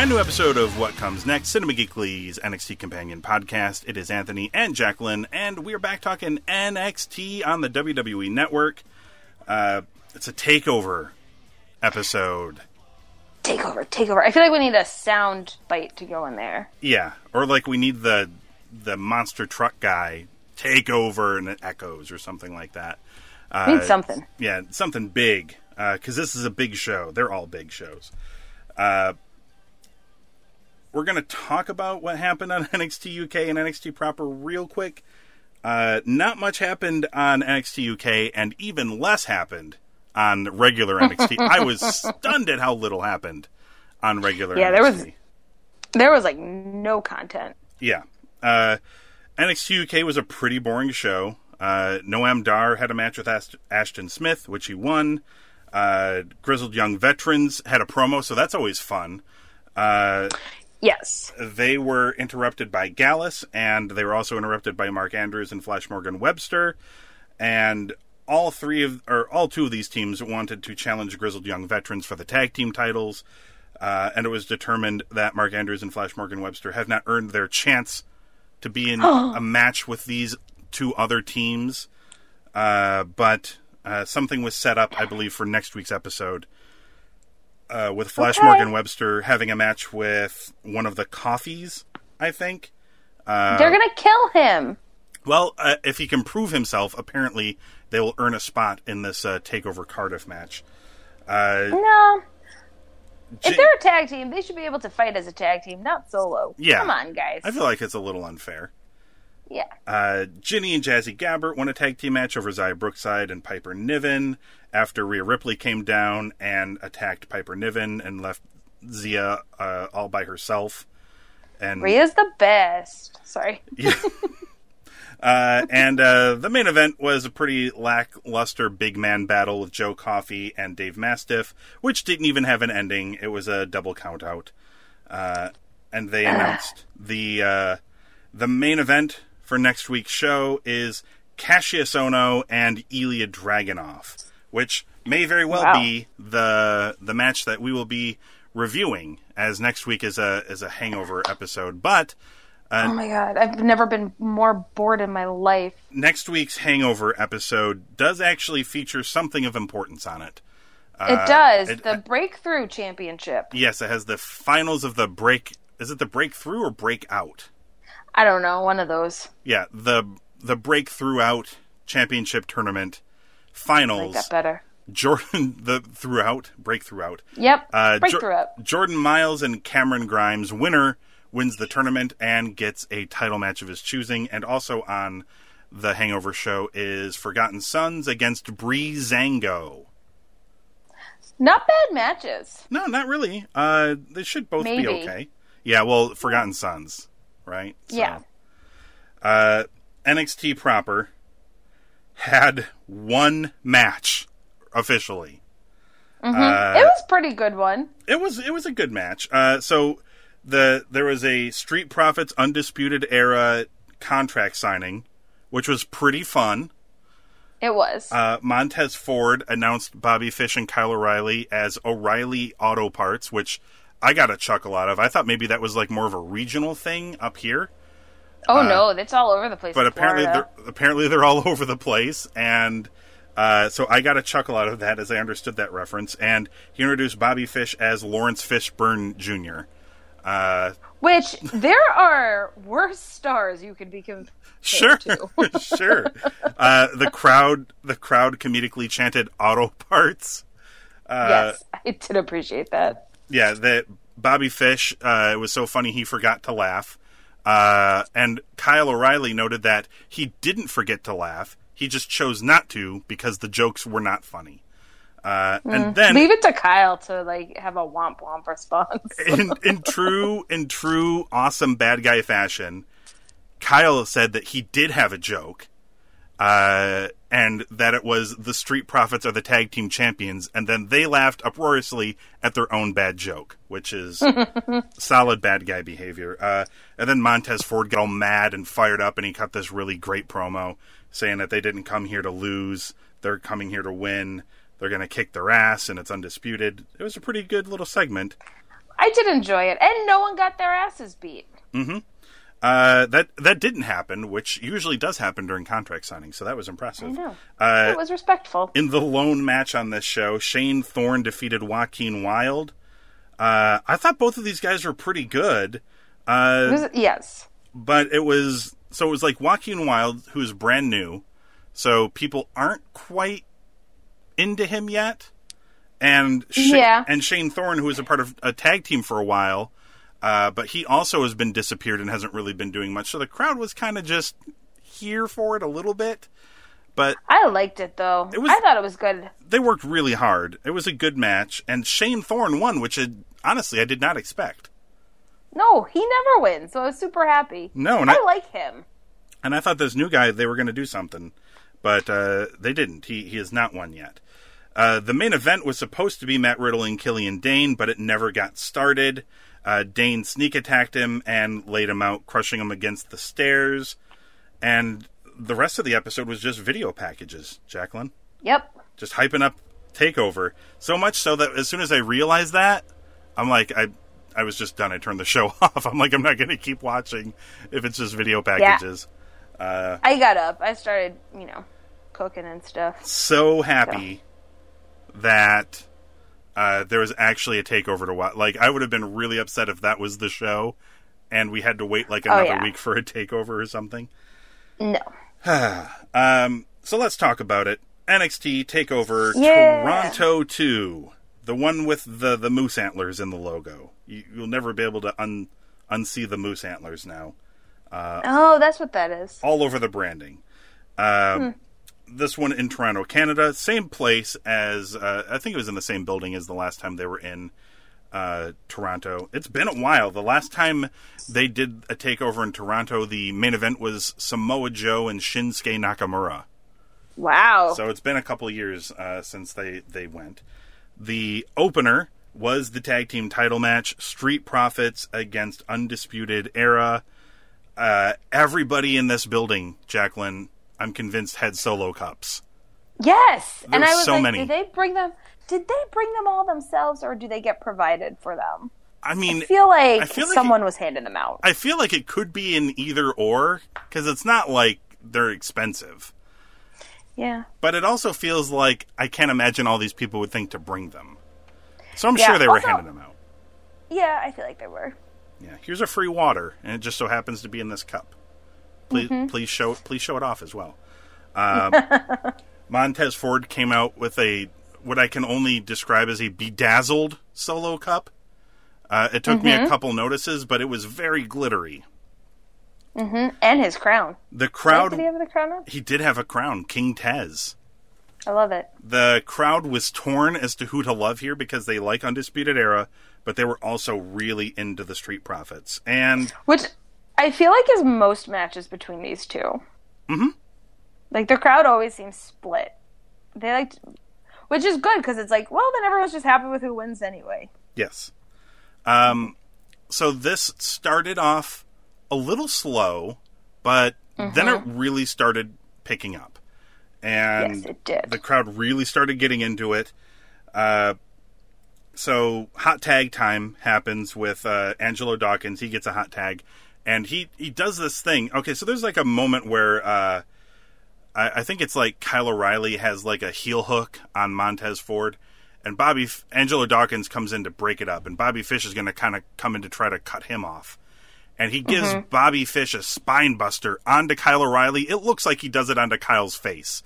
Brand new episode of What Comes Next, Cinema Geekly's NXT Companion podcast. It is Anthony and Jacqueline, and we're back talking NXT on the WWE Network. Uh, it's a takeover episode. Takeover, takeover. I feel like we need a sound bite to go in there. Yeah, or like we need the the monster truck guy take over and it echoes or something like that. Uh, We need something. Yeah, something big because this is a big show. They're all big shows. Uh, we're going to talk about what happened on NXT UK and NXT proper real quick. Uh, not much happened on NXT UK, and even less happened on regular NXT. I was stunned at how little happened on regular. Yeah, NXT. there was- There was like no content. Yeah. Uh, NXT UK was a pretty boring show. Uh, Noam Dar had a match with Ast- Ashton Smith, which he won. Uh, Grizzled Young Veterans had a promo, so that's always fun. Uh, Yes. they were interrupted by Gallus, and they were also interrupted by Mark Andrews and Flash Morgan Webster. And all three of, or all two of these teams wanted to challenge Grizzled Young Veterans for the tag team titles. Uh, and it was determined that Mark Andrews and Flash Morgan Webster have not earned their chance to be in a match with these two other teams. Uh, but uh, something was set up, I believe, for next week's episode. Uh, with Flash Okay. Morgan Webster having a match with one of the Coffeys, I think. They're gonna kill him. Well, uh, if he can prove himself, apparently they will earn a spot in this uh, Takeover Cardiff match. Uh, No. J- If they're a tag team, they should be able to fight as a tag team, not solo. Yeah. Come on, guys. I feel like it's a little unfair. Yeah. Uh, Jinny and Jazzy Gabert won a tag team match over Xia Brookside and Piper Niven after Rhea Ripley came down and attacked Piper Niven and left Xia uh, all by herself. And Rhea's the best. Sorry. Uh, and uh, the main event was a pretty lackluster big man battle with Joe Coffey and Dave Mastiff, which didn't even have an ending. It was a double count out. Uh, and they announced the uh, the main event for next week's show is Kassius Ohno and Ilya Dragunov, which may very well Wow. be the the match that we will be reviewing, as next week is a is a hangover episode. But Oh my god, I've never been more bored in my life. next week's Hangover episode does actually feature something of importance on it. it does. Uh, it- the Breakthrough Championship. Yes, it has the finals of the break. Is it the breakthrough or breakout? I don't know, one of those. Yeah, the the breakthrough out championship tournament finals. that better. Jordan the throughout breakthrough out. Yep. Uh, Breakthrough up. Jordan Miles and Cameron Grimes winner wins the tournament and gets a title match of his choosing. And also on the Hangover show is Forgotten Sons against Breezango. Not bad matches. No, not really. Uh, they should both be okay. Yeah, well, Forgotten Sons, right? So, Yeah. Uh, NXT proper had one match officially. it was a pretty good one. It was it was a good match. Uh, so the there was a Street Profits Undisputed Era contract signing, which was pretty fun. It was. Uh, Montez Ford announced Bobby Fish and Kyle O'Reilly as O'Reilly Auto Parts, which I got a chuckle out of. I thought maybe that was like more of a regional thing up here, oh no, it's all over the place. uh, but apparently Florida. they're apparently they're all over the place, and uh, so I got a chuckle out of that as I understood that reference. And he introduced Bobby Fish as Laurence Fishburne Jr. Uh, Which there are worse stars you could be compared Sure, to. sure. Uh, the crowd, the crowd comedically chanted "auto parts." Uh, yes, I did appreciate that. Yeah, that Bobby Fish. Uh, it was so funny he forgot to laugh, uh, and Kyle O'Reilly noted that he didn't forget to laugh. He just chose not to because the jokes were not funny. Uh, and then Leave it to Kyle to like have a womp womp response. in, in true in true awesome bad guy fashion, Kyle said that he did have a joke, uh, and that it was the Street Profits are the tag team champions, and then they laughed uproariously at their own bad joke, which is solid bad guy behavior. Uh, and then Montez Ford got all mad and fired up, and he cut this really great promo saying that they didn't come here to lose; they're coming here to win. They're going to kick their ass, and it's undisputed. It was a pretty good little segment. I did enjoy it, and no one got their asses beat. Uh, that that didn't happen, which usually does happen during contract signing, so that was impressive. I know. Uh, it was respectful. in the lone match on this show, Shane Thorne defeated Joaquin Wilde. Uh, I thought both of these guys were pretty good, uh, was- yes. but it was so it was like Joaquin Wilde, who's brand new, so people aren't quite into him yet, and Sha- Yeah. and Shane Thorne, who was a part of a tag team for a while, uh, but he also has been disappeared and hasn't really been doing much. So the crowd was kind of just here for it a little bit, but I liked it though. It was- I thought it was good. they worked really hard. It was a good match, and Shane Thorne won, which had, honestly I did not expect. No, he never wins, so I was super happy. No, and I I- like him. And I thought this new guy they were going to do something, but uh, they didn't. He he has not won yet. Uh, the main event was supposed to be Matt Riddle and Killian Dain, but it never got started. Uh, Dain sneak attacked him and laid him out, crushing him against the stairs. And the rest of the episode was just video packages, Jacqueline. Yep. just hyping up takeover so much so that as soon as i realized that i'm like i i was just done i turned the show off i'm like i'm not gonna keep watching if it's just video packages Yeah. I got up. I started, you know, cooking and stuff. so happy that uh, there was actually a takeover to watch like i would have been really upset if that was the show and we had to wait like another yeah. week for a takeover or something No. Um, so let's talk about it. NXT Takeover Yeah. Toronto 2, the one with the the moose antlers in the logo. You, you'll never be able to un unsee the moose antlers now, Oh, that's what that is. all over the branding. Um, This one in Toronto, Canada, same place as uh, I think it was in the same building as the last time they were in uh, Toronto. It's been a while. The last time they did a takeover in Toronto, the main event was Samoa Joe and Shinsuke Nakamura. Wow. So it's been a couple years uh, since they, they went. The opener was the tag team title match Street Profits against Undisputed Era. Uh, everybody in this building, Jacqueline, I'm convinced, had solo cups. yes. and I was so like, many. did they bring them? Did they bring them all themselves, or do they get provided for them? I mean, I feel like I feel like someone was handing them out. I feel like it could be an either or because it's not like they're expensive. yeah. But it also feels like I can't imagine all these people would think to bring them. So I'm Yeah, sure they were handing them out. Yeah, I feel like they were. Yeah, here's a free water, and it just so happens to be in this cup. Please, Mm-hmm. please show please show it off as well. Um, Montez Ford came out with a what I can only describe as a bedazzled solo cup. Uh, it took me Mm-hmm. a couple notices, but it was very glittery. And his crown. The crowd, Did he have the crown on? he did have a crown, King Tez. I love it. The crowd was torn as to who to love here because they like Undisputed Era, but they were also really into the Street Profits. And Which I feel like is most matches between these 2 Mm-hmm. Like the crowd always seems split. They like, which is good because it's like, well, then everyone's just happy with who wins anyway. Yes. Um, so this started off a little slow, but then it really started picking up. And Yes, it did. the crowd really started getting into it. Uh, so hot tag time happens with uh, Angelo Dawkins. He gets a hot tag, and he he does this thing. Okay, so there's like a moment where uh, I, I think it's like Kyle O'Reilly has like a heel hook on Montez Ford, and Bobby F- Angelo Dawkins comes in to break it up, and Bobby Fish is going to kind of come in to try to cut him off, and he gives Mm-hmm. Bobby Fish a spine buster onto Kyle O'Reilly. It looks like he does it onto Kyle's face.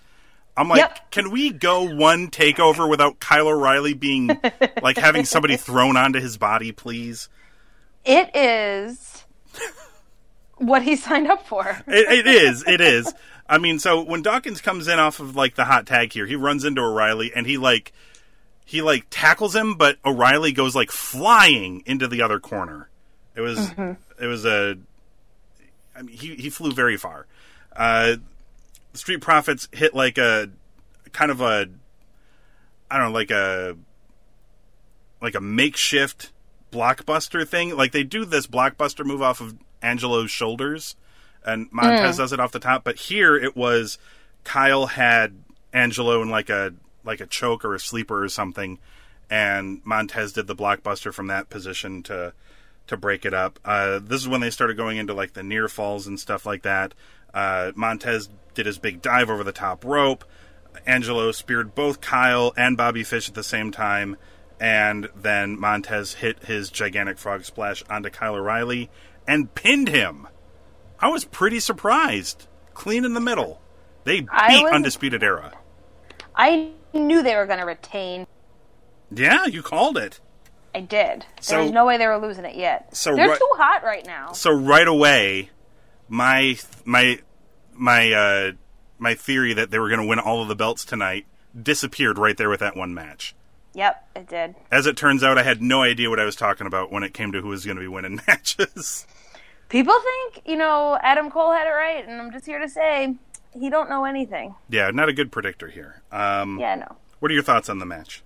I'm like, Yep. can we go one takeover without Kyle O'Reilly being like having somebody thrown onto his body, please? It is what he signed up for. It, it is. It is. I mean, so when Dawkins comes in off of like the hot tag here, he runs into O'Reilly and he like he like tackles him, but O'Reilly goes like flying into the other corner. It was it was a. I mean, he he flew very far. Uh, Street Profits hit like a kind of a I don't know, like a like a makeshift blockbuster thing. Like they do this blockbuster move off of Angelo's shoulders, and Montez does it off the top. But here it was Kyle had Angelo in like a like a choke or a sleeper or something, and Montez did the blockbuster from that position to to break it up. Uh, this is when they started going into like the near falls and stuff like that. Uh, Montez did his big dive over the top rope. Angelo speared both Kyle and Bobby Fish at the same time, and then Montez hit his gigantic frog splash onto Kyle O'Reilly and pinned him. I was pretty surprised. Clean in the middle. They beat was- Undisputed Era. I knew they were going to retain. Yeah, you called it. I did. So- There's no way they were losing it yet. So They're right- too hot right now. So right away, my my my uh, my theory that they were going to win all of the belts tonight disappeared right there with that one match. Yep, it did. As it turns out, I had no idea what I was talking about when it came to who was going to be winning matches. People think, you know, Adam Cole had it right, and I'm just here to say he don't know anything. yeah, not a good predictor here. Um, Yeah, no. What are your thoughts on the match?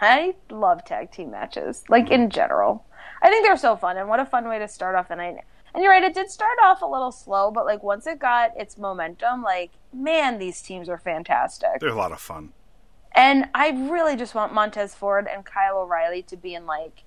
I love tag team matches, like in general. I think they're so fun, and what a fun way to start off the night. And you're right, it did start off a little slow, but like once it got its momentum, like man, these teams are fantastic. They're a lot of fun. And I really just want Montez Ford and Kyle O'Reilly to be in like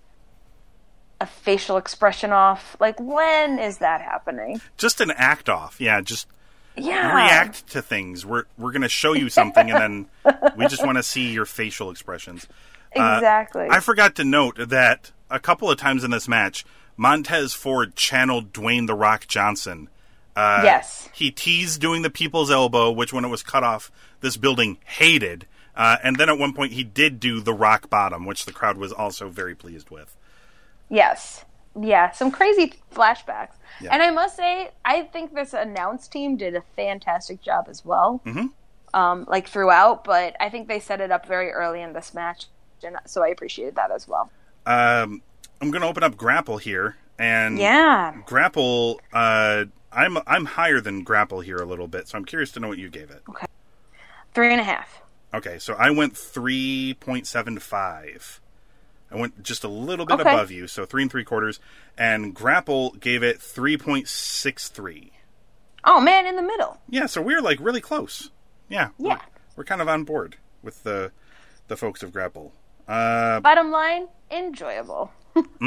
a facial expression off. Like when is that happening? Just an act off. Yeah, just Yeah. react to things. We're we're going to show you something, and then we just want to see your facial expressions. Uh, Exactly. I forgot to note that a couple of times in this match, Montez Ford channeled Dwayne the Rock Johnson. Uh, Yes. He teased doing the people's elbow, which when it was cut off, this building hated. Uh, and then at one point, he did do the rock bottom, which the crowd was also very pleased with. Yes. Yeah, some crazy flashbacks. Yeah. And I must say, I think this announce team did a fantastic job as well. Mm-hmm. Um, like throughout, but I think they set it up very early in this match, and so I appreciated that as well. Um, I'm going to open up Grapple here, and Yeah. Grapple. Uh, I'm I'm higher than Grapple here a little bit, so I'm curious to know what you gave it. Okay. Three and a half. Okay, so I went three point seven five. I went just a little bit Okay. above you, so three and three quarters. And Grapple gave it three point six three. Oh man, in the middle. Yeah, so we're like really close. Yeah, Yeah. We're, we're kind of on board with the the folks of Grapple. Uh, Bottom line, enjoyable.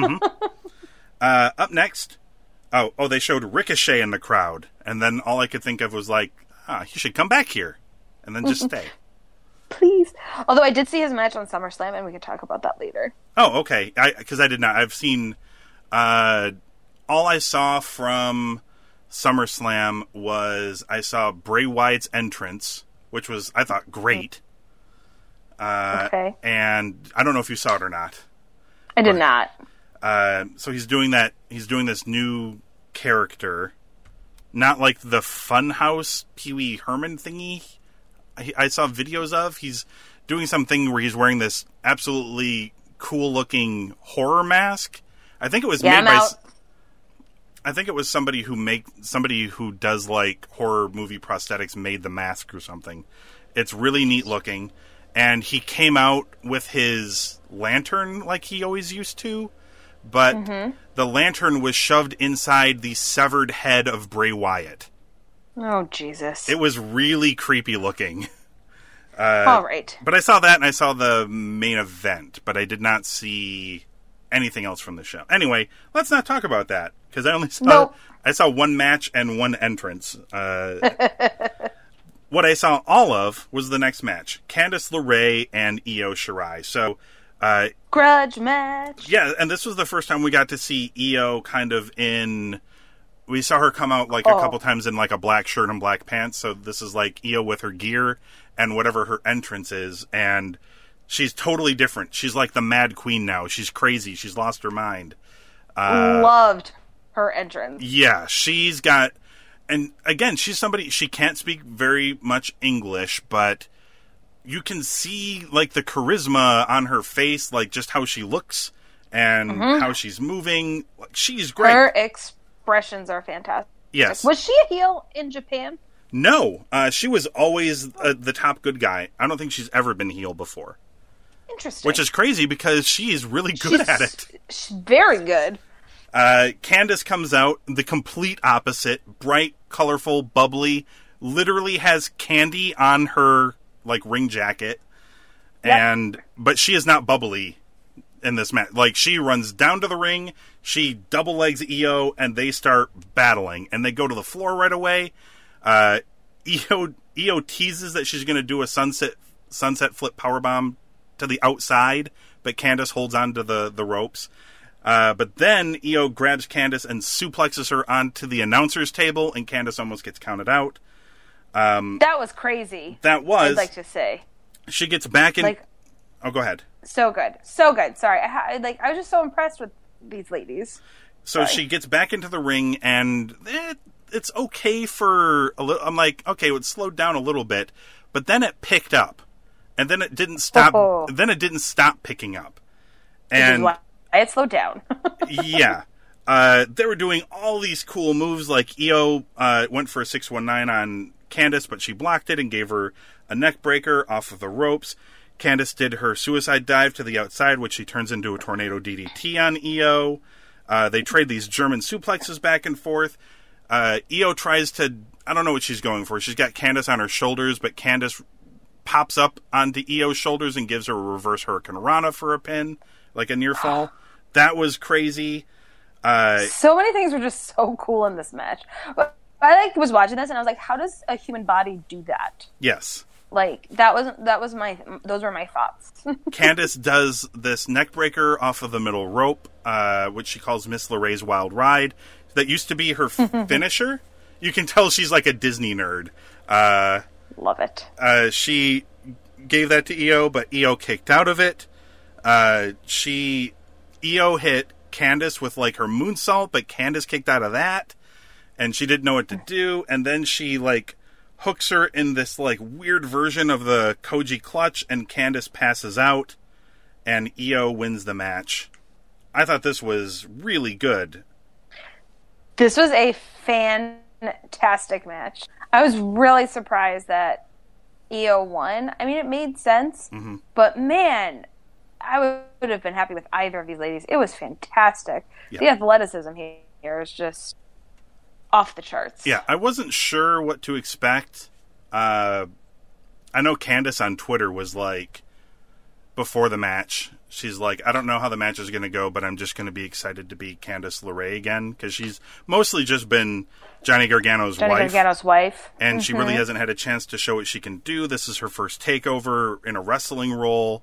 uh, up next, oh oh, they showed Ricochet in the crowd, and then all I could think of was like, ah, you should come back here, and then just stay. Please. Although I did see his match on SummerSlam, and we can talk about that later. Oh, okay. Because I did not. I've seen. Uh, all I saw from SummerSlam was I saw Bray Wyatt's entrance, which was I thought great. Uh, Okay. And I don't know if you saw it or not. I did Right. not. Uh, so he's doing that. He's doing this new character, not like the Funhouse Pee Wee Herman thingy. I, I saw videos of. He's doing something where he's wearing this absolutely cool looking horror mask. I think it was Yeah, made I'm by. out. I think it was somebody who make somebody who does like horror movie prosthetics made the mask or something. It's really neat looking, and he came out with his lantern like he always used to, but Mm-hmm. the lantern was shoved inside the severed head of Bray Wyatt. Oh Jesus. It was really creepy looking. All right. But I saw that and I saw the main event, but I did not see anything else from the show. Anyway, let's not talk about that because I only saw Nope. I saw one match and one entrance. Uh, what I saw all of was the next match: Candice LeRae and Io Shirai. So, uh, Grudge match. yeah, and this was the first time we got to see Io kind of in we saw her come out like a Oh. couple times in like a black shirt and black pants. So this is like Io with her gear and whatever her entrance is, and she's totally different. She's like the Mad Queen now. She's crazy. She's lost her mind. Uh, Loved her entrance. Yeah, she's got, and again, she's somebody she can't speak very much English, but you can see like the charisma on her face, like just how she looks and mm-hmm. how she's moving. She's great. Her expressions are fantastic. yes. Was she a heel in Japan? No, uh, she was always uh, the top good guy. I don't think she's ever been heel before, Interesting. which is crazy because she's really good She's- at it. She's very good. Uh, Candice comes out the complete opposite, bright, colorful, bubbly. Literally has candy on her like ring jacket, Yep. and but she is not bubbly in this match. Like she runs down to the ring, she double legs Io and they start battling, and they go to the floor right away. Uh, Io Io teases that she's going to do a sunset sunset flip powerbomb to the outside, but Candice holds on to the the ropes. Uh, but then Io grabs Candice and suplexes her onto the announcer's table, and Candice almost gets counted out. That was crazy. That was I'd like to say, she gets back in. like, oh, go ahead. so good, so good. Sorry, I ha- like I was just so impressed with these ladies. So Sorry. she gets back into the ring, and eh, it's okay for a little. I'm like, okay, it slowed down a little bit, but then it picked up, and then it didn't stop. Oh. Then it didn't stop picking up, and it slowed down. yeah. Uh, they were doing all these cool moves. Like Io uh, went for a six one nine on Candice, but she blocked it and gave her a neck breaker off of the ropes. Candice did her suicide dive to the outside, which she turns into a tornado DDT on Io. Uh, they trade these German suplexes back and forth. Uh, Io tries to. I don't know what she's going for. She's got Candice on her shoulders, but Candice pops up onto Io's shoulders and gives her a reverse Hurricanrana for a pin, like a near fall. That was crazy. Uh, so many things were just so cool in this match. But I like was watching this and I was like, how does a human body do that? yes. Like that wasn't that was my those were my thoughts. Candice does this neck breaker off of the middle rope, uh, which she calls Miss LeRae's Wild Ride. That used to be her f- finisher. You can tell she's like a Disney nerd. Uh, Love it. uh, she gave that to Io but Io kicked out of it. Uh, she Io hit Candice with like her moonsault, but Candice kicked out of that, and she didn't know what to do. And then she like hooks her in this like weird version of the Koji clutch, and Candice passes out, and Io wins the match. I thought this was really good. This was a fantastic match. I was really surprised that Io won. I mean, it made sense, Mm-hmm. but man, I would- would have been happy with either of these ladies. It was fantastic. The athleticism here is just off the charts. Yeah, I wasn't sure what to expect. Uh, I know Candice on Twitter was like, before the match, she's like, I don't know how the match is going to go, but I'm just going to be excited to be Candice LeRae again because she's mostly just been Johnny Gargano's Johnny wife. Gargano's wife. and she really hasn't had a chance to show what she can do. This is her first takeover in a wrestling role,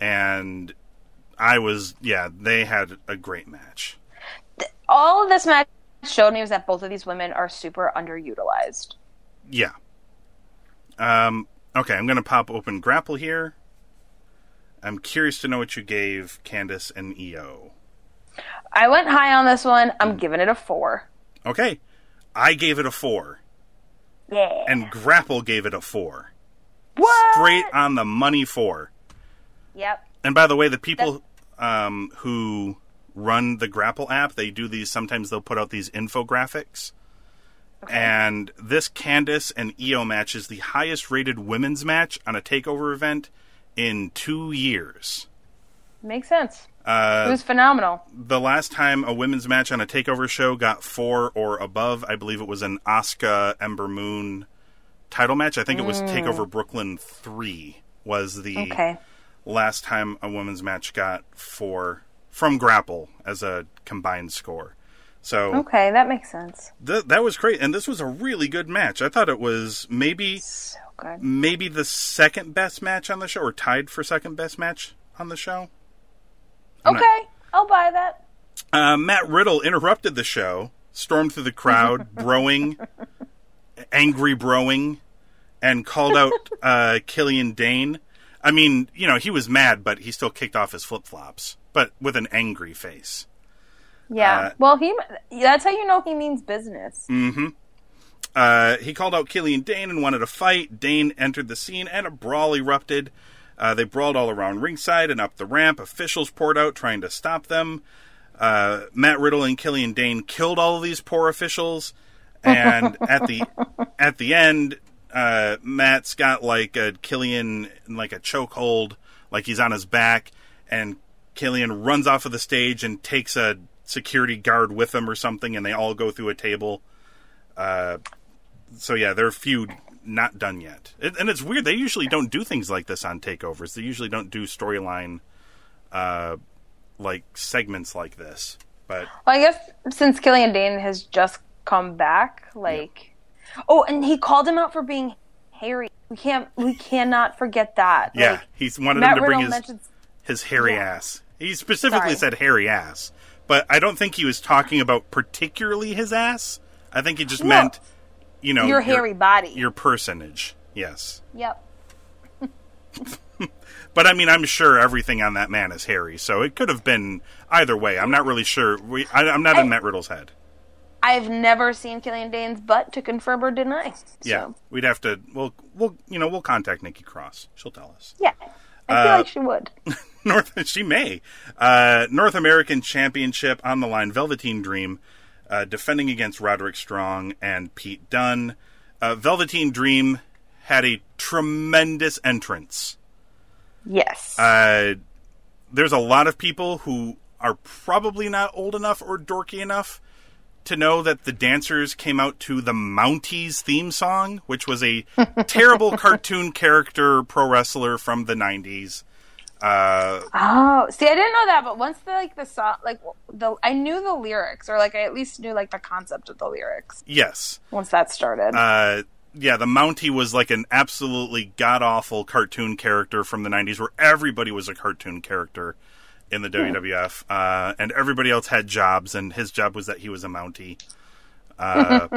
and I was yeah, they had a great match. All of this match showed me was that both of these women are super underutilized. Yeah. Um. Okay, I'm gonna pop open Grapple here. I'm curious to know what you gave Candice and Io. I went high on this one. Mm. I'm giving it a four. Okay, I gave it a four, Yeah. and Grapple gave it a four. what? Straight on the money four. Yep. And by the way, the people um, who run the Grapple app, they do these. Sometimes they'll put out these infographics. And this Candice and Io match is the highest rated women's match on a takeover event in two years. Makes sense. Uh, it was phenomenal. the last time a women's match on a takeover show got four or above, I believe it was an Asuka Ember Moon title match. I think it was Takeover Brooklyn three was the Okay. last time a women's match got four from Grapple as a combined score. So Okay, that makes sense. th- that was great, and this was a really good match. I thought it was maybe So good. maybe the second best match on the show, or tied for second best match on the show. I'm not- Okay, I'll buy that. Uh, Matt Riddle interrupted the show, stormed through the crowd, broing, angry broing, and called out uh, Killian Dain. I mean, you know, he was mad, but he still kicked off his flip flops, but with an angry face. Yeah. Uh, well, he that's how you know he means business. Mm-hmm. Uh, he called out Killian Dain and wanted a fight. Dain entered the scene and a brawl erupted. Uh, they brawled all around ringside and up the ramp. Officials poured out trying to stop them. Uh, Matt Riddle and Killian Dain killed all of these poor officials. And at the at the end, uh, Matt's got like a Killian in like a chokehold, like he's on his back, and Killian runs off of the stage and takes a security guard with him or something, and they all go through a table so yeah, their feud not done yet, it, and it's weird. They usually don't do things like this on takeovers. They usually don't do storyline, uh, like segments like this. But Well, I guess since Killian Dain has just come back, like, oh, and he called him out for being hairy. We can't, we cannot forget that. yeah, Like, he's wanted Matt him to bring Riddle his mentions his hairy Yeah. ass. He specifically Sorry. said hairy ass, but I don't think he was talking about particularly his ass. I think he just No. meant, you know, your hairy body. your personage. Yes, Yep. but I mean, I'm sure everything on that man is hairy, so it could have been either way. I'm not really sure. We, I, I'm not in I- Matt Riddle's head. I've never seen Killian Dain's butt to confirm or deny. Yeah, we'd have to. We'll, we'll, you know, we'll contact Nikki Cross. She'll tell us. yeah. I feel Uh, like she would. North, she may. Uh, North American Championship on the line. Velveteen Dream uh, defending against Roderick Strong and Pete Dunne. Uh, Velveteen Dream had a tremendous entrance. Yes. Uh, there's a lot of people who are probably not old enough or dorky enough to know that the dancers came out to the Mounties theme song, which was a terrible cartoon character pro wrestler from the 90s. Uh, oh, see, I didn't know that, but once the like the song, like the I knew the lyrics, or like I at least knew like the concept of the lyrics yes. once that started. Uh, yeah, the Mountie was like an absolutely god awful cartoon character from the 90s where everybody was a cartoon character in the WWF, uh, and everybody else had jobs, and his job was that he was a Mountie. Uh,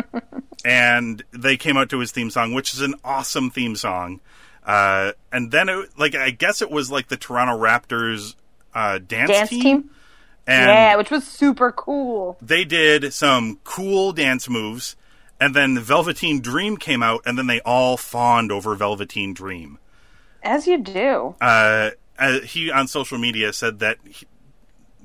and they came out to his theme song, which is an awesome theme song. Uh, and then, it, like, I guess it was like the Toronto Raptors uh, dance, Dance team. And yeah, which was super cool. they did some cool dance moves, and then Velveteen Dream came out, and then they all fawned over Velveteen Dream. As you do. Uh, uh, he on social media said that he,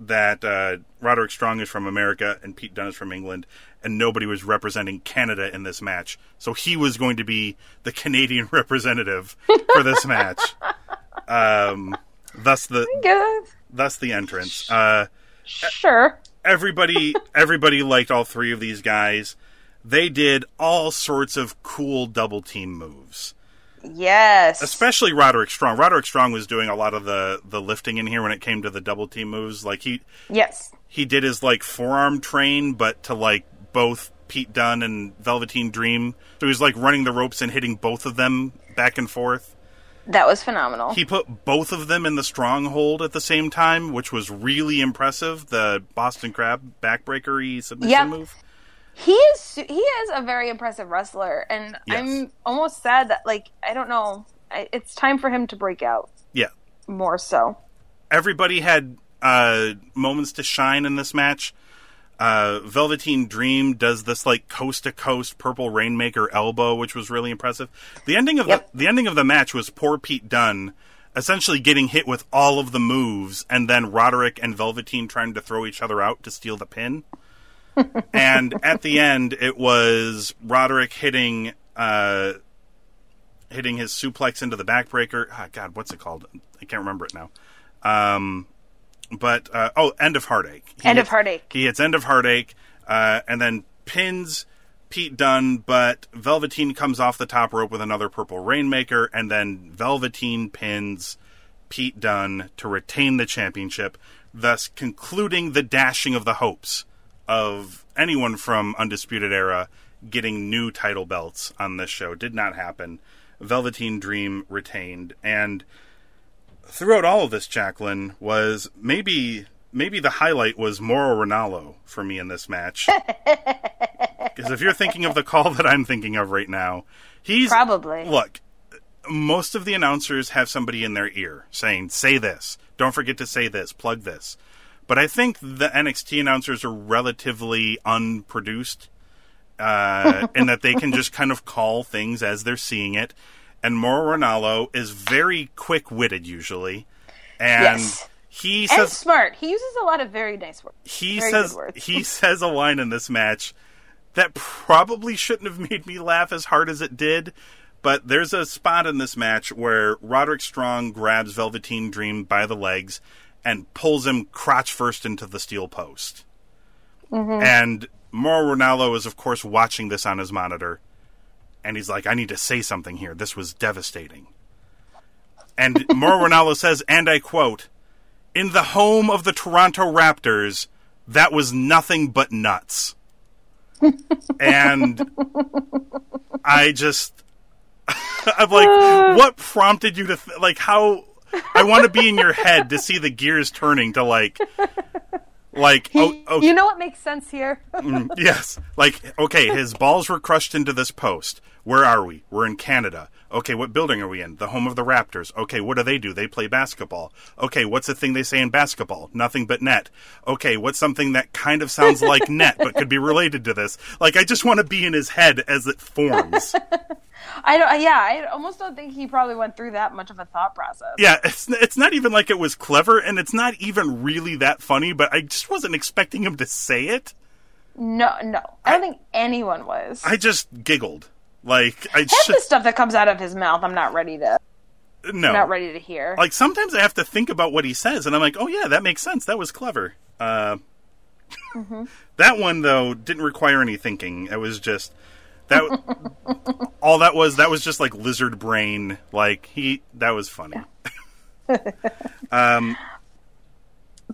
that uh, Roderick Strong is from America and Pete Dunne is from England, and nobody was representing Canada in this match, so he was going to be the Canadian representative for this match. Um, thus the thus the entrance. Uh, Sure. everybody everybody liked all three of these guys. They did all sorts of cool double team moves. Yes. Especially Roderick Strong. Roderick Strong was doing a lot of the the lifting in here when it came to the double team moves. Like he yes. he did his like forearm train but to like both Pete Dunne and Velveteen Dream. So he was like running the ropes and hitting both of them back and forth. That was phenomenal. He put both of them in the stronghold at the same time, which was really impressive. The Boston Crab backbreaker he submission Yep. move. He is he is a very impressive wrestler and Yes. i'm almost sad that like i don't know I, it's time for him to break out Yeah. more so Everybody had uh, moments to shine in this match. Uh, Velveteen Dream does this like coast to coast purple rainmaker elbow, which was really impressive. The ending of Yep. the the ending of the match was poor Pete Dunne essentially getting hit with all of the moves, and then Roderick and Velveteen trying to throw each other out to steal the pin. And at the end, it was Roderick hitting uh, hitting his suplex into the backbreaker. Ah, God, what's it called? I can't remember it now. Um, but uh, oh, end of heartache. He End of Heartache. He hits end of heartache, uh, and then pins Pete Dunne. But Velveteen comes off the top rope with another purple rainmaker, and then Velveteen pins Pete Dunne to retain the championship, thus concluding the dashing of the hopes of anyone from Undisputed Era getting new title belts on this show. Did not happen. Velveteen Dream retained, and throughout all of this, Jacqueline was maybe maybe the highlight was Mauro Ranallo for me in this match. Because if you're thinking of the call that I'm thinking of right now, he's Probably. look. Most of the announcers have somebody in their ear saying, "Say this. Don't forget to say this. Plug this." But I think the NXT announcers are relatively unproduced uh, in that they can just kind of call things as they're seeing it. And Mauro Ranallo is very quick witted usually, and Yes. he and says smart. He uses a lot of very nice words. he Very says words. he says a line in this match that probably shouldn't have made me laugh as hard as it did. But there's a spot in this match where Roderick Strong grabs Velveteen Dream by the legs and pulls him crotch first into the steel post. Mm-hmm. And Mauro Ranallo is, of course, watching this on his monitor. And he's like, I need to say something here. This was devastating. And Mauro Ranallo says, and I quote, in the home of the Toronto Raptors, that was nothing but nuts. and I just, I'm like, what prompted you to, th- like, how, I want to be in your head to see the gears turning to, like, like, oh, oh, You know what makes sense here? Mm, yes. Like, okay, his balls were crushed into this post. Where are we? We're in Canada. Okay, what building are we in? The home of the Raptors. Okay, what do they do? They play basketball. Okay, what's the thing they say in basketball? Nothing but net. Okay, what's something that kind of sounds like net but could be related to this? Like, I just want to be in his head as it forms. I don't. Yeah, I almost don't think he probably went through that much of a thought process. yeah, it's, it's not even like it was clever, and it's not even really that funny, but I just wasn't expecting him to say it. No, no, I don't think anyone was. I just giggled. Like, I should. the stuff that comes out of his mouth, I'm not ready to. No. Not ready to hear. like sometimes I have to think about what he says, and I'm like, oh yeah, that makes sense. That was clever. Uh, that one though didn't require any thinking. It was just that. all that was that was just like lizard brain. Like he that was funny. um.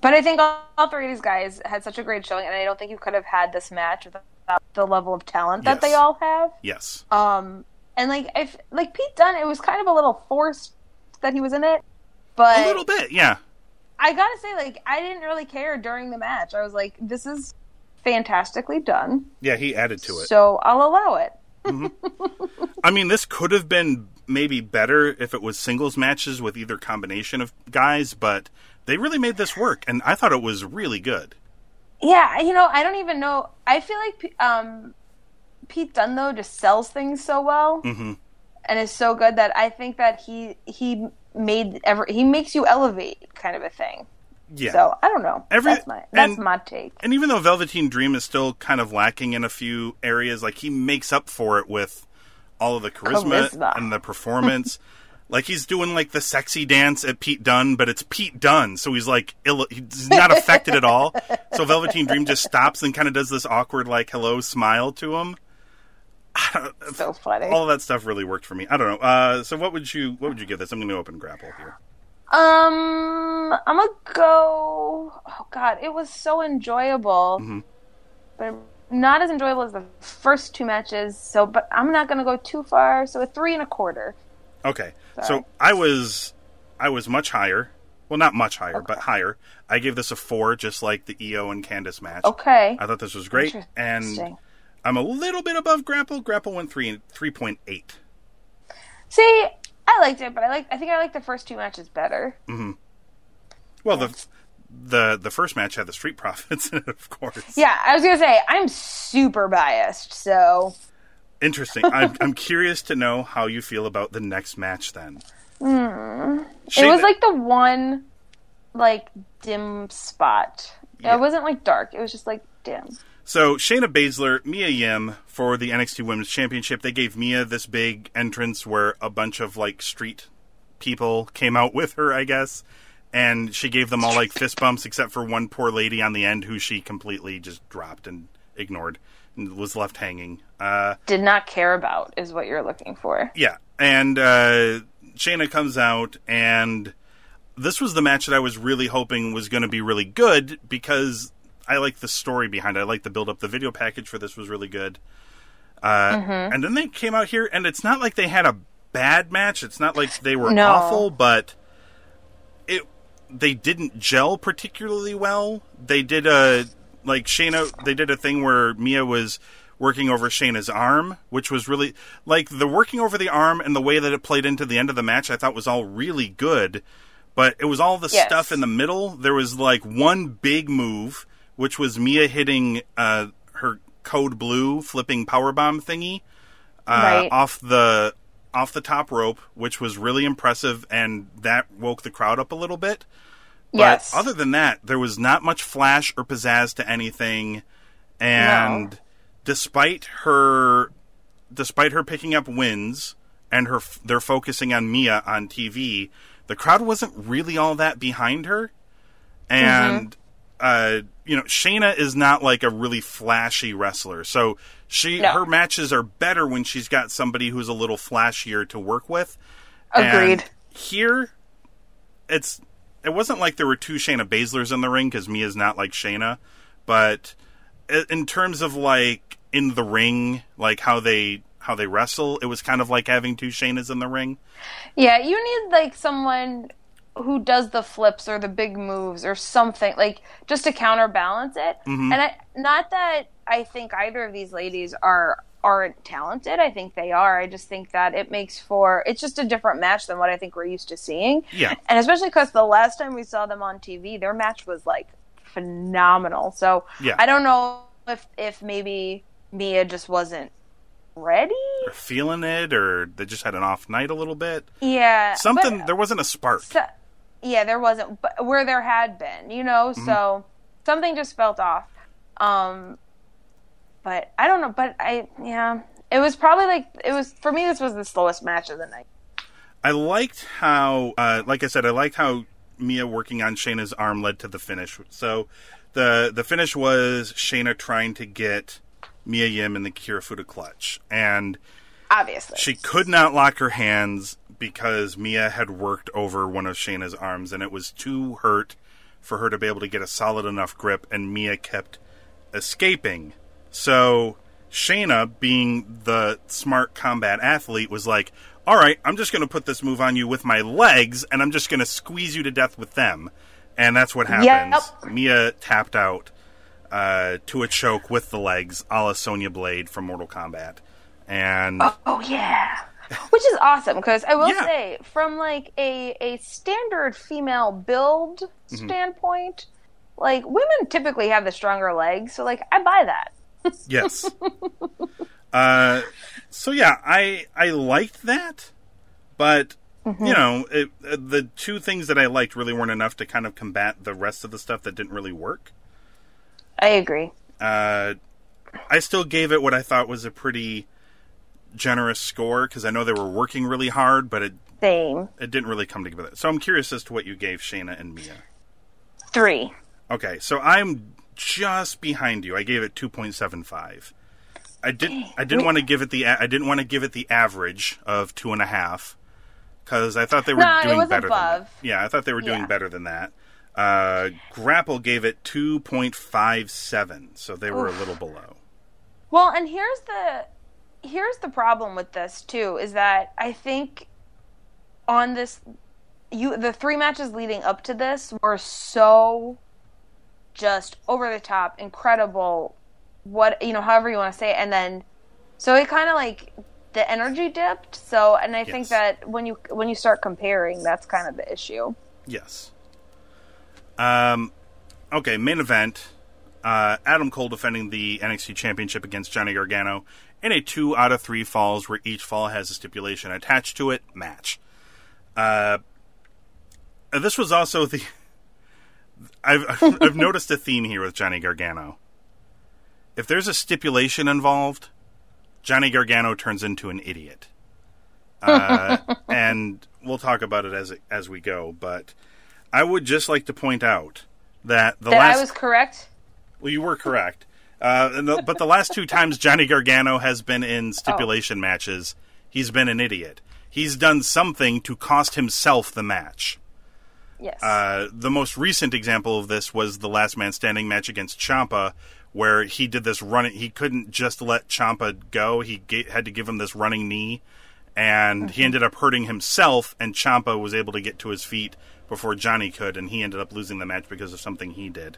But I think all, all three of these guys had such a great showing, and I don't think you could have had this match without the level of talent that Yes. they all have. Yes. Um, and like if like Pete Dunne, it was kind of a little forced that he was in it, but a little bit. Yeah. I gotta say, like I didn't really care during the match. I was like, this is fantastically done, Yeah. He added to it. so I'll allow it. I mean, this could have been maybe better if it was singles matches with either combination of guys, but they really made this work, and I thought it was really good. Yeah, you know, I don't even know. I feel like um, Pete Dunne though just sells things so well, Mhm. and is so good that I think that he he made ever he makes you elevate kind of a thing. Yeah. So I don't know. Every- that's my that's and- my take. And even though Velveteen Dream is still kind of lacking in a few areas, like he makes up for it with all of the charisma, Charisma. and the performance. like he's doing like the sexy dance at Pete Dunne, but it's Pete Dunne, so he's like ill- he's not affected at all. So Velveteen Dream just stops and kind of does this awkward like hello smile to him. So funny. All of that stuff really worked for me. I don't know. Uh, so what would you what would you give this? I'm going to open grapple here. Um, I'm gonna go. Oh God, it was so enjoyable, Mm-hmm. but not as enjoyable as the first two matches. So, but I'm not gonna go too far. So a three and a quarter. Okay. Sorry. So I was I was much higher. Well, not much higher, but higher. I gave this a four, just like the Io and Candice match. Okay. I thought this was great, and I'm a little bit above Grapple. Grapple went three three point eight. See, I liked it, but I like. I think I like the first two matches better. Mm-hmm. Well, the the the first match had the Street Profits in it, of course. Yeah, I was gonna say I'm super biased. So Interesting. I'm I'm curious to know how you feel about the next match. Then hmm. it was like the one, like dim spot. Yeah. It wasn't like dark. It was just like dim. So Shayna Baszler, Mia Yim for the NXT Women's Championship. They gave Mia this big entrance where a bunch of like street people came out with her, I guess, and she gave them all like fist bumps except for one poor lady on the end who she completely just dropped and ignored was left hanging. Uh, Did not care about is what you're looking for. yeah, and uh, Shayna comes out and. This was the match that I was really hoping was going to be really good because I like the story behind it. I like the build up. The video package for this was really good. Uh, Mm-hmm. And then they came out here, and it's not like they had a bad match. It's not like they were No. awful, but it they didn't gel particularly well. They did a like Shayna. They did a thing where Mia was working over Shayna's arm, which was really like the working over the arm and the way that it played into the end of the match. I thought was all really good, but it was all the Yes. stuff in the middle. There was like one big move, which was Mia hitting uh, her code blue flipping power bomb thingy uh, Right. off the off the top rope, which was really impressive, and that woke the crowd up a little bit. But yes. other than that, there was not much flash or pizzazz to anything. And No. despite her, despite her picking up wins and her, they're focusing on Mia on TV. The crowd wasn't really all that behind her, and uh, you know, Shayna is not like a really flashy wrestler. So she, No. her matches are better when she's got somebody who's a little flashier to work with. Agreed. And here, it's it wasn't like there were two Shayna Baszlers in the ring because Mia's not like Shayna, but in terms of like in the ring, like how they how they wrestle, it was kind of like having two Shaynas in the ring. Yeah, you need like someone who does the flips or the big moves or something like just to counterbalance it. Mm-hmm. And I not that I think either of these ladies are aren't talented. I think they are. I just think that it makes for it's just a different match than what I think we're used to seeing. Yeah. And especially because the last time we saw them on TV, their match was like phenomenal. So Yeah. I don't know if if maybe Mia just wasn't ready. Or feeling it, or they just had an off night a little bit. Yeah, Something but- there wasn't a spark. So, yeah, there wasn't, but where there had been, you know. Mm-hmm. So something just felt off. Um, but I don't know. But I, yeah, it was probably like it was for me. This was the slowest match of the night. I liked how, uh, like I said, I liked how Mia working on Shayna's arm led to the finish. So the the finish was Shayna trying to get Mia Yim in the Kirifuda clutch, and Obviously, she could not lock her hands because Mia had worked over one of Shayna's arms, and it was too hurt for her to be able to get a solid enough grip, and Mia kept escaping. So Shayna, being the smart combat athlete, was like, "All right, I'm just going to put this move on you with my legs, and I'm just going to squeeze you to death with them." And that's what happens. Mia tapped out uh, to a choke with the legs, a la Sonya Blade from Mortal Kombat, and Oh yeah. Which is awesome because I will Yeah. say, from like a a standard female build Mm-hmm. standpoint, like women typically have the stronger legs, so like I buy that. Yes. uh, so yeah, I I liked that, but you know, it, uh, the two things that I liked really weren't enough to kind of combat the rest of the stuff that didn't really work. I agree. Uh, I still gave it what I thought was a pretty generous score because I know they were working really hard, but it Same it didn't really come together. So I'm curious as to what you gave Shayna and Mia. three. Okay, so I'm just behind you. I gave it 2.75. I didn't. I didn't want to give it the. I didn't want to give it the average of two and a half because I thought they were No, doing better. Than that. Yeah, I thought they were doing Yeah. better than that. Uh, Grapple gave it 2.57, so they were a little below. Well, and here's the here's the problem with this too is that I think on this you the three matches leading up to this were so just over the top, incredible, what you know, however you want to say it, and then so it kind of like the energy dipped. So, and I think that when you when you start comparing, that's kind of the issue. Yes. Um, okay, main event. Uh, Adam Cole defending the NXT Championship against Johnny Gargano in a two out of three falls where each fall has a stipulation attached to it match. Uh, this was also the. I've I've noticed a theme here with Johnny Gargano. If there's a stipulation involved, Johnny Gargano turns into an idiot. Uh, and we'll talk about it as as we go. But I would just like to point out that the That last I was correct. well, you were correct. Uh, the, but the last two times Johnny Gargano has been in stipulation Oh. matches, he's been an idiot. He's done something to cost himself the match. Yes. Uh, the most recent example of this was the last man standing match against Ciampa, where he did this running. He couldn't just let Ciampa go. He ga- had to give him this running knee, and he ended up hurting himself, and Ciampa was able to get to his feet before Johnny could, and he ended up losing the match because of something he did.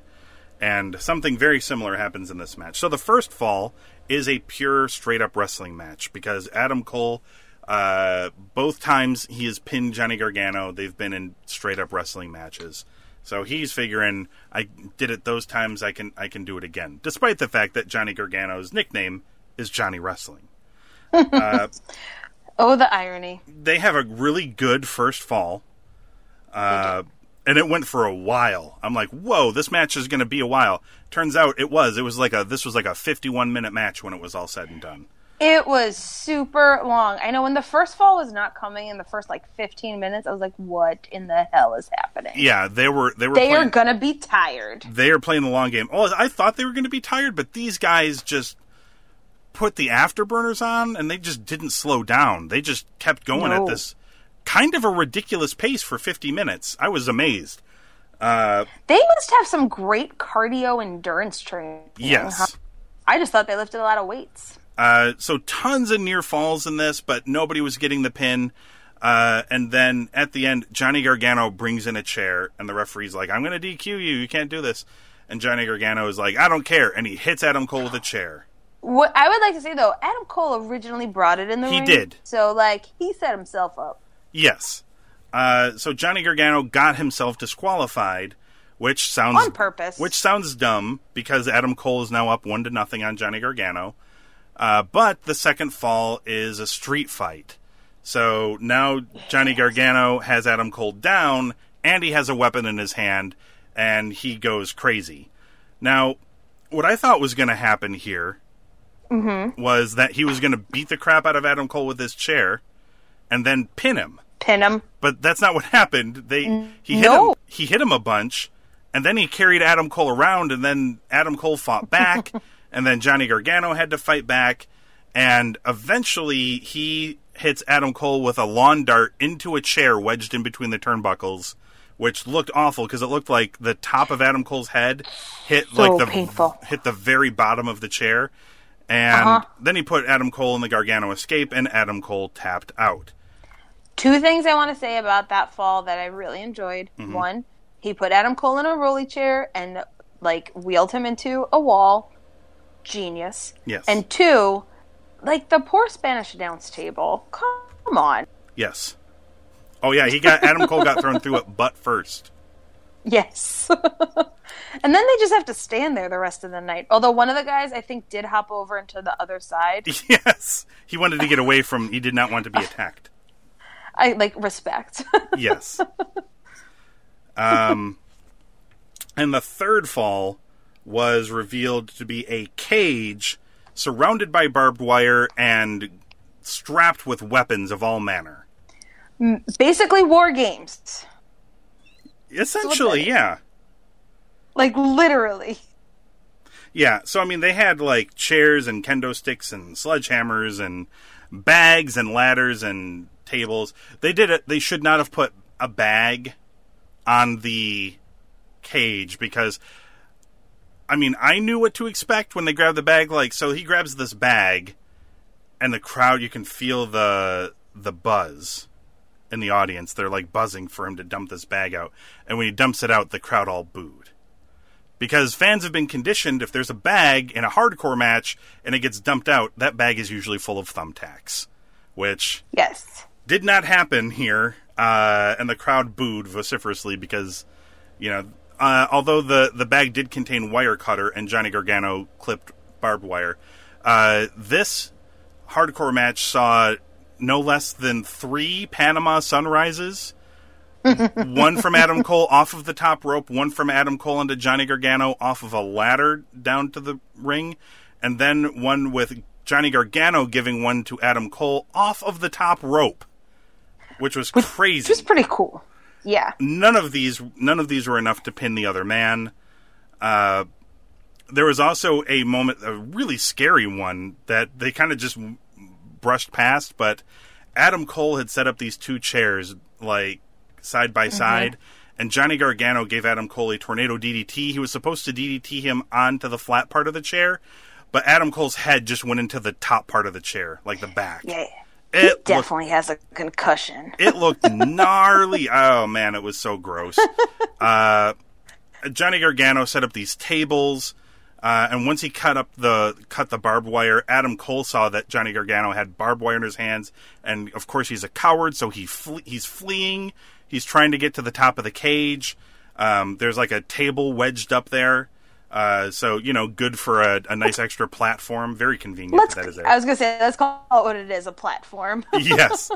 And something very similar happens in this match. So the first fall is a pure straight up wrestling match because Adam Cole, uh, both times he has pinned Johnny Gargano, they've been in straight up wrestling matches. So he's figuring I did it those times I can I can do it again. Despite the fact that Johnny Gargano's nickname is Johnny Wrestling. Oh, the irony. They have a really good first fall. Uh, and it went for a while. I'm like, whoa, this match is going to be a while. Turns out it was. It was like a this was like a 51 minute match when it was all said and done. It was super long. I know when the first fall was not coming in the first like 15 minutes, I was like, what in the hell is happening? Yeah, they were they were They playing, are gonna be tired. they are playing the long game. Oh, I thought they were going to be tired, but these guys just put the afterburners on and they just didn't slow down. They just kept going No. at this kind of a ridiculous pace for 50 minutes. I was amazed. Uh, They must have some great cardio endurance training. yes. I just thought they lifted a lot of weights. Uh, so tons of near falls in this, but nobody was getting the pin. Uh, and then at the end, Johnny Gargano brings in a chair, and the referee's like, "I'm going to DQ you. You can't do this." And Johnny Gargano is like, "I don't care," and he hits Adam Cole with a chair. What I would like to say though, Adam Cole originally brought it in the He ring. He did. So like he set himself up. Yes. Uh, so Johnny Gargano got himself disqualified, which sounds On purpose. Which sounds dumb because Adam Cole is now up one to nothing on Johnny Gargano. Uh, but the second fall is a street fight. So now Johnny Gargano has Adam Cole down, and he has a weapon in his hand, and he goes crazy. Now, what I thought was going to happen here was that he was going to beat the crap out of Adam Cole with his chair, and then pin him Pin him. but that's not what happened. They he hit no. him he hit him a bunch, and then he carried Adam Cole around, and then Adam Cole fought back, and then Johnny Gargano had to fight back, and eventually he hits Adam Cole with a lawn dart into a chair wedged in between the turnbuckles. Which looked awful because it looked like the top of Adam Cole's head hit So like the painful. hit the very bottom of the chair, and Uh-huh. then he put Adam Cole in the Gargano escape, and Adam Cole tapped out. Two things I want to say about that fall that I really enjoyed. Mm-hmm. One, he put Adam Cole in a rolly chair and like wheeled him into a wall. Genius. Yes. And two, like the poor Spanish announce table. Come on. Yes. Oh yeah, he got Adam Cole got thrown through it butt first. Yes. and then they just have to stand there the rest of the night. Although one of the guys I think did hop over into the other side. Yes. He wanted to get away from he did not want to be attacked. I like respect. Yes. Um and the third fall was revealed to be a cage surrounded by barbed wire and strapped with weapons of all manner. Mm, basically war games. Essentially, yeah. Like literally. Yeah, so I mean, they had like chairs and kendo sticks and sledgehammers and bags and ladders and tables. They did it. They should not have put a bag on the cage because, I mean, I knew what to expect when they grabbed the bag. Like, so he grabs this bag, and the crowd, you can feel the the buzz in the audience. They're like buzzing for him to dump this bag out, and when he dumps it out, the crowd all booed because fans have been conditioned if there's a bag in a hardcore match and it gets dumped out, that bag is usually full of thumbtacks, which Yes. did not happen here. Uh, and the crowd booed vociferously because, you know, uh, although the the bag did contain wire cutter and Johnny Gargano clipped barbed wire, uh, this hardcore match saw no less than three Panama sunrises one from Adam Cole off of the top rope, one from Adam Cole into Johnny Gargano off of a ladder down to the ring, and then one with Johnny Gargano giving one to Adam Cole off of the top rope, which was crazy. Which was pretty cool. Yeah. none of these none of these were enough to pin the other man. Uh, there was also a moment, a really scary one that they kind of just brushed past, but Adam Cole had set up these two chairs like side by side, and Johnny Gargano gave Adam Cole a tornado DDT. He was supposed to DDT him onto the flat part of the chair, but Adam Cole's head just went into the top part of the chair, like the back. Yeah. It looked, Definitely has a concussion. it looked gnarly. Oh man, it was so gross. Uh, Johnny Gargano set up these tables, uh, and once he cut up the cut the barbed wire, Adam Cole saw that Johnny Gargano had barbed wire in his hands, and of course he's a coward, so he fle- he's fleeing. He's trying to get to the top of the cage. Um, there's like a table wedged up there. Uh, so you know, good for a, a nice extra platform. Very convenient Let's. that is there. I was gonna say let's call it what it is—a platform. yes.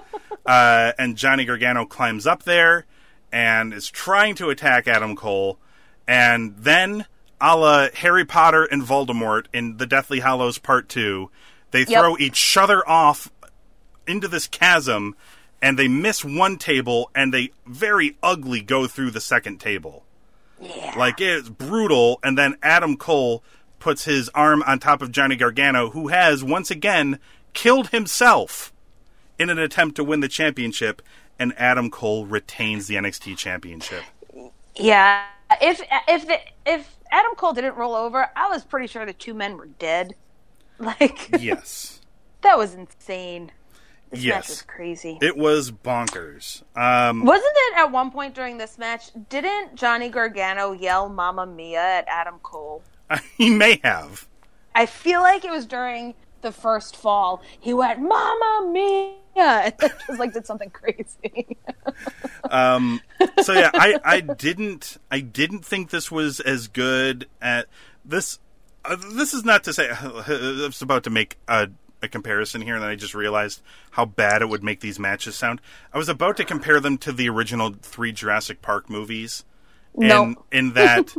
Uh, and Johnny Gargano climbs up there and is trying to attack Adam Cole. And then, a la Harry Potter and Voldemort in The Deathly Hallows Part 2, they Yep. throw each other off into this chasm and they miss one table and they very ugly go through the second table. Yeah. Like it's brutal, and then Adam Cole puts his arm on top of Johnny Gargano, who has once again killed himself in an attempt to win the championship, and Adam Cole retains the NXT championship. Yeah. If if the, if Adam Cole didn't roll over, I was pretty sure the two men were dead. Like Yes. that was insane. This match Yes. was crazy. It was bonkers. Um, Wasn't it at one point during this match? Didn't Johnny Gargano yell "Mamma Mia" at Adam Cole? he may have. I feel like it was during the first fall. He went "Mamma Mia" and then just like did something crazy. Um, so yeah, I, I didn't I didn't think this was as good at this. Uh, this is not to say I was about to make a, a comparison here, and then I just realized how bad it would make these matches sound. I was about to compare them to the original three Jurassic Park movies, and Nope. in that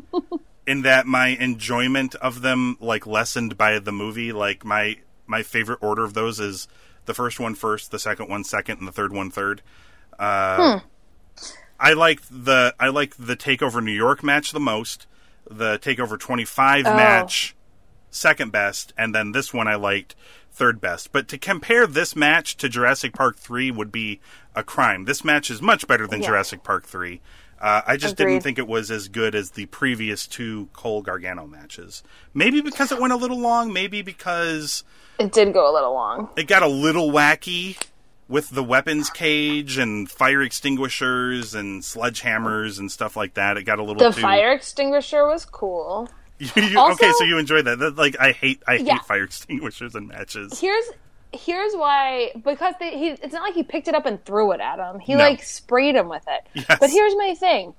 in that my enjoyment of them like lessened by the movie. Like my my favorite order of those is the first one first, the second one second, and the third one third. Uh, I like the I liked the Takeover New York match the most. The Takeover 25 match second best, and then this one I liked third best. But to compare this match to Jurassic Park 3 would be a crime. This match is much better than Yeah. Jurassic Park 3. Uh, I just didn't think it was as good as the previous two Cole Gargano matches. Maybe because it went a little long, maybe because it did go a little long. it got a little wacky with the weapons cage and fire extinguishers and sledgehammers and stuff like that. It got a little The too fire extinguisher was cool. You- you- Also- okay, so you enjoy that. That- Like I hate I Yeah. hate fire extinguishers and matches. Here's here's why because they, he it's not like he picked it up and threw it at him. He No. like sprayed him with it. Yes. But here's my thing.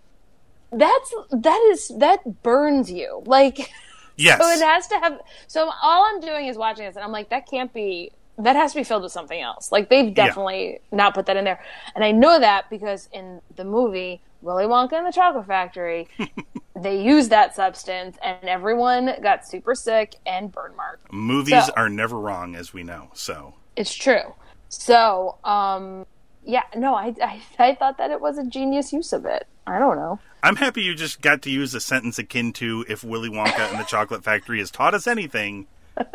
That's that is that burns you. Like Yes. so it has to have so all I'm doing is watching this and I'm like that can't be that has to be filled with something else. Like they've definitely not put that in there. And I know that because in the movie Willy Wonka and the Chocolate Factory, they used that substance and everyone got super sick and burn marked. Movies So- are never wrong, as we know. So It's true. So, um, yeah, no, I, I, I thought that it was a genius use of it. I don't know. I'm happy you just got to use a sentence akin to "If Willy Wonka and the Chocolate Factory has taught us anything,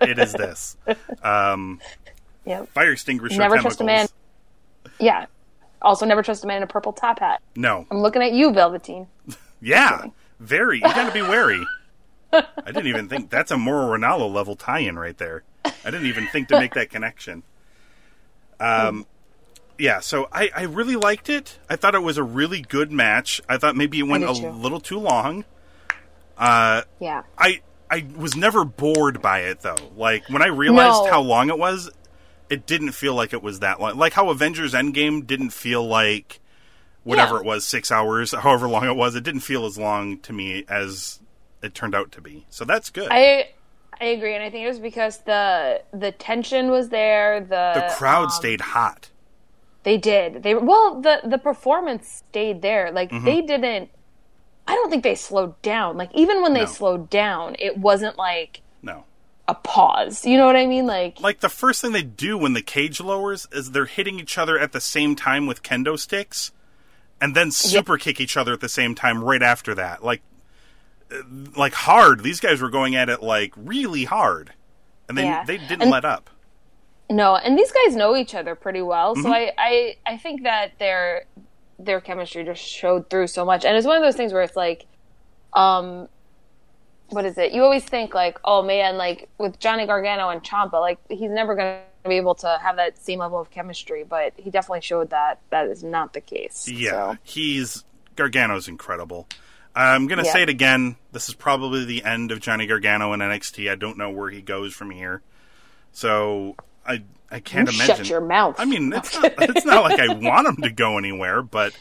it is this." Um, Yep. fire extinguisher Never chemicals. trust a man. Yeah. Also, never trust a man in a purple top hat. No. I'm looking at you, Velveteen. Yeah. Very. You got to be wary. I didn't even think that's a Mauro Ranallo level tie-in right there. I didn't even think to make that connection. Um, yeah. So I, I really liked it. I thought it was a really good match. I thought maybe it went a too. little too long. Uh, Yeah. I I was never bored by it though. Like when I realized No. how long it was, it didn't feel like it was that long. Like how Avengers Endgame didn't feel like whatever Yeah. it was, six hours, however long it was. It didn't feel as long to me as it turned out to be. So that's good. I I agree, and I think it was because the the tension was there. The the crowd um, stayed hot. They did. They well, the the performance stayed there. Like Mm-hmm. they didn't. I don't think they slowed down. Like even when they No. slowed down, it wasn't like. A pause. You know what I mean? Like Like the first thing they do when the cage lowers is they're hitting each other at the same time with kendo sticks, and then super kick each other at the same time right after that. Like, uh, like hard. These guys were going at it like really hard, and they Yeah. they didn't And- let up. No, and these guys know each other pretty well, Mm-hmm. so I, I I think that their their chemistry just showed through so much, and it's one of those things where it's like, um, what is it? You always think like, oh man, like with Johnny Gargano and Ciampa, like he's never gonna be able to have that same level of chemistry, but he definitely showed that that is not the case. Yeah, So, he's Gargano's incredible. I'm gonna Yeah. say it again. This is probably the end of Johnny Gargano in NXT. I don't know where he goes from here, so I I can't you imagine. shut your mouth. I mean, it's not, it's not like I want him to go anywhere, but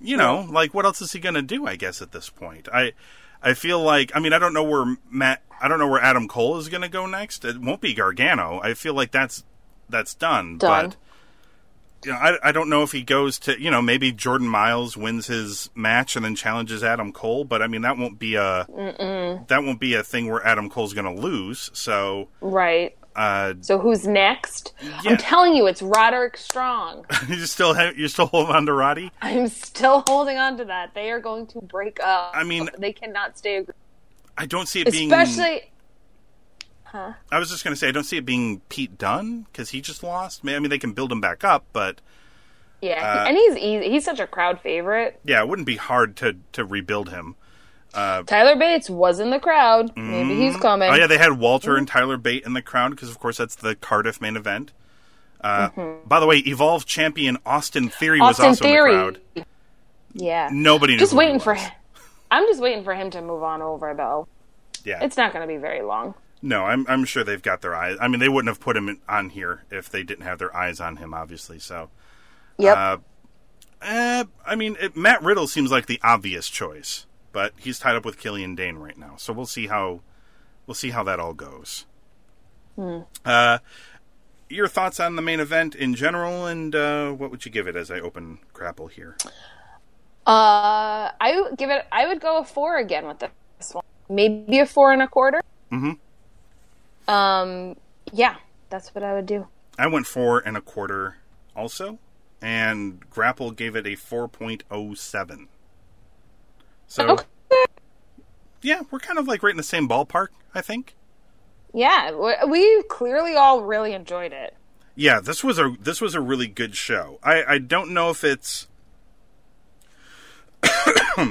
you know, like what else is he gonna do? I guess at this point, I I feel like I mean I don't know where Matt I don't know where Adam Cole is gonna go next. It won't be Gargano. I feel like that's that's done. Done. But you know, I I don't know if he goes to you know maybe Jordan Myles wins his match and then challenges Adam Cole, but I mean that won't be a that won't be a thing where Adam Cole's gonna lose. So. right. Uh, So who's next? Yeah. I'm telling you, it's Roderick Strong. you still have, you still hold on to Roddy? I'm still holding on to that. They are going to break up. I mean- they cannot stay. ag- I don't see it being. Especially, Huh? I was just going to say I don't see it being Pete Dunne because he just lost. I mean, they can build him back up, but yeah, Uh, and he's easy. He's such a crowd favorite. yeah, it wouldn't be hard to to rebuild him. Tyler Bates was in the crowd. Maybe he's coming. Oh yeah, they had Walter and Tyler Bate in the crowd because of course that's the Cardiff main event. Uh, By the way, Evolve champion Austin Theory was Mm-hmm. Also Theory. in the crowd. Yeah, Nobody knew just waiting for him. I'm just waiting for him to move on over though. Yeah, It's not going to be very long. no, I'm I'm sure they've got their eyes. I mean, they wouldn't have put him in, on here if they didn't have their eyes on him, obviously. So. Yep. Uh, Uh, I mean, it, Matt Riddle seems like the obvious choice, but he's tied up with Killian Dain right now, so we'll see how we'll see how that all goes. Uh, your thoughts on the main event in general, and uh, what would you give it as I open Grapple here? Uh, I would give it. I would go a four again with this one. Maybe a four and a quarter. Mm-hmm. Um. Yeah, that's what I would do. I went four and a quarter, also, and Grapple gave it a four point oh seven. So Okay. yeah, we're kind of like right in the same ballpark, I think. Yeah, we- we clearly all really enjoyed it. Yeah, this was a this was a really good show. I I don't know if it's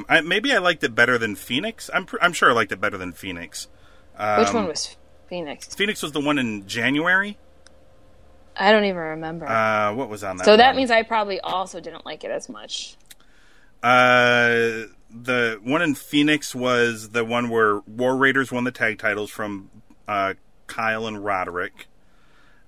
I, maybe I liked it better than Phoenix. I'm pr- I'm sure I liked it better than Phoenix. Which one was Phoenix? Phoenix was the one in January. I don't even remember. Uh, what was on that? so that means I probably also didn't like it as much. uh, the one in Phoenix was the one where War Raiders won the tag titles from uh, Kyle and Roderick.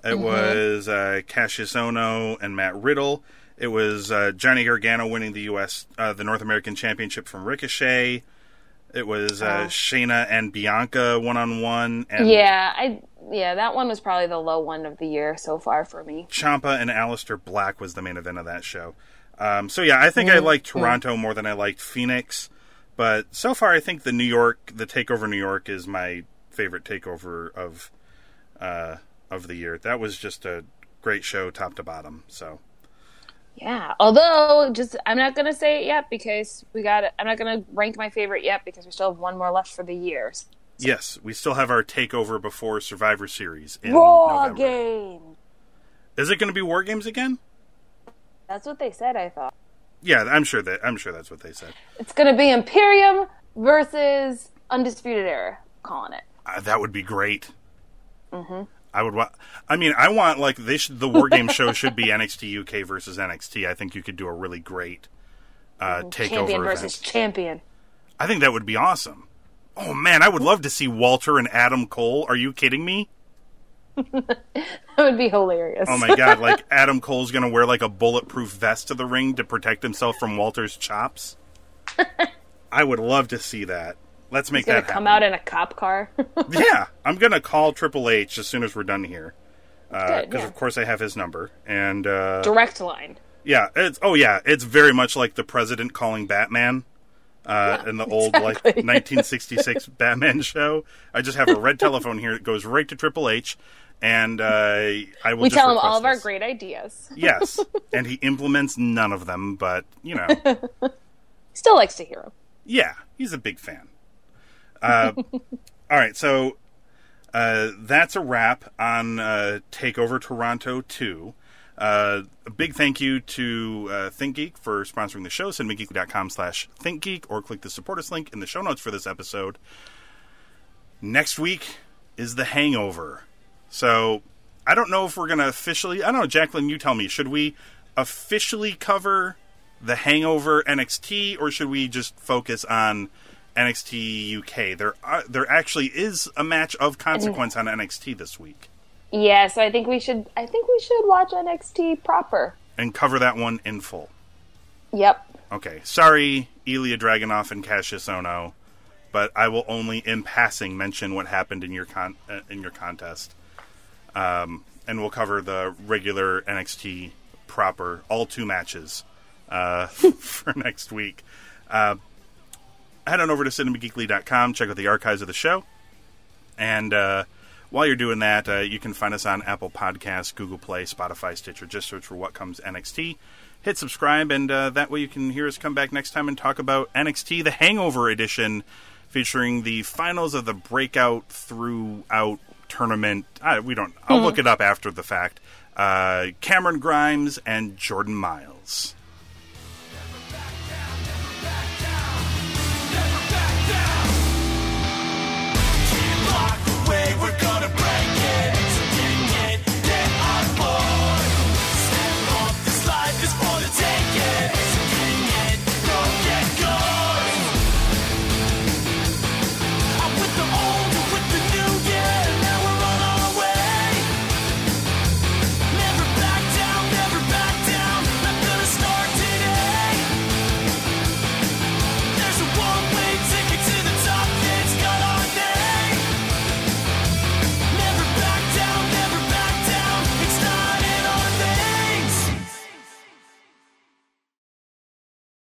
It Mm-hmm. was uh, Kassius Ohno and Matt Riddle. It was uh, Johnny Gargano winning the U.S. Uh, the North American Championship from Ricochet. It was uh, Oh. Shayna and Bianca one on one, Yeah, I yeah that one was probably the low one of the year so far for me. Ciampa and Aleister Black was the main event of that show. Um, so yeah, I think Mm-hmm. I liked Toronto more than I liked Phoenix, but so far I think the New York, the Takeover New York, is my favorite takeover of uh, of the year. That was just a great show, top to bottom. So Yeah, although just I'm not gonna say it yet because we got. I'm not gonna rank my favorite yet because we still have one more left for the year. yes, we still have our takeover before Survivor Series in Raw November. game. Is it going to be War Games again? That's what they said. I thought Yeah, I'm sure that I'm sure that's what they said. it's gonna be Imperium versus Undisputed Era. Calling it. Uh, that would be great. Mm-hmm. I would. Wa- I mean, I want like they should. The War Game show should be NXT UK versus NXT. I think you could do a really great uh, takeover Champion event. versus champion. I think that would be awesome. Oh man, I would love to see Walter and Adam Cole. Are you kidding me? That would be hilarious. Oh my god! Like Adam Cole's gonna wear like a bulletproof vest to the ring to protect himself from Walter's chops. I would love to see that. Let's make He's that come out in a cop car. yeah, I'm gonna call Triple H as soon as we're done here, because Good, yeah. of course I have his number. And uh, Direct line. yeah, it's oh yeah, it's very much like the president calling Batman. Uh, in the old like 1966 Batman show, I just have a red telephone here that goes right to Triple H, and uh, I will. We tell him all of our great ideas. Yes, and he implements none of them, but you know, Still likes to hear him. yeah, he's a big fan. Uh, all right, so uh, that's a wrap on uh, Takeover Toronto 2. Uh, a big thank you to uh, ThinkGeek for sponsoring the show. CinemaGeek.com slash ThinkGeek or click the support us link in the show notes for this episode. Next week is The Hangover. So I don't know if we're going to officially. I don't know, Jacqueline. You tell me. Should we officially cover the Hangover NXT, or should we just focus on NXT UK? There, are, there actually is a match of consequence on NXT this week, Yeah, so I think we should. I think we should watch NXT proper. and cover that one in full. Yep. Okay, sorry, Ilja Dragunov and Kassius Ohno, but I will only in passing mention what happened in your con- uh, in your contest, um, and we'll cover the regular NXT proper all two matches uh, for next week. Uh, head on over to cinemageekly.com, check out the archives of the show, and uh, while you're doing that, uh, you can find us on Apple Podcasts, Google Play, Spotify, Stitcher. Just search for What Comes NXT. Hit subscribe, and uh, that way you can hear us come back next time and talk about NXT, the Hangover Edition, featuring the finals of the Breakout Throughout tournament. We don't. I'll look it up after the fact. Uh, Cameron Grimes and Jordan Myles.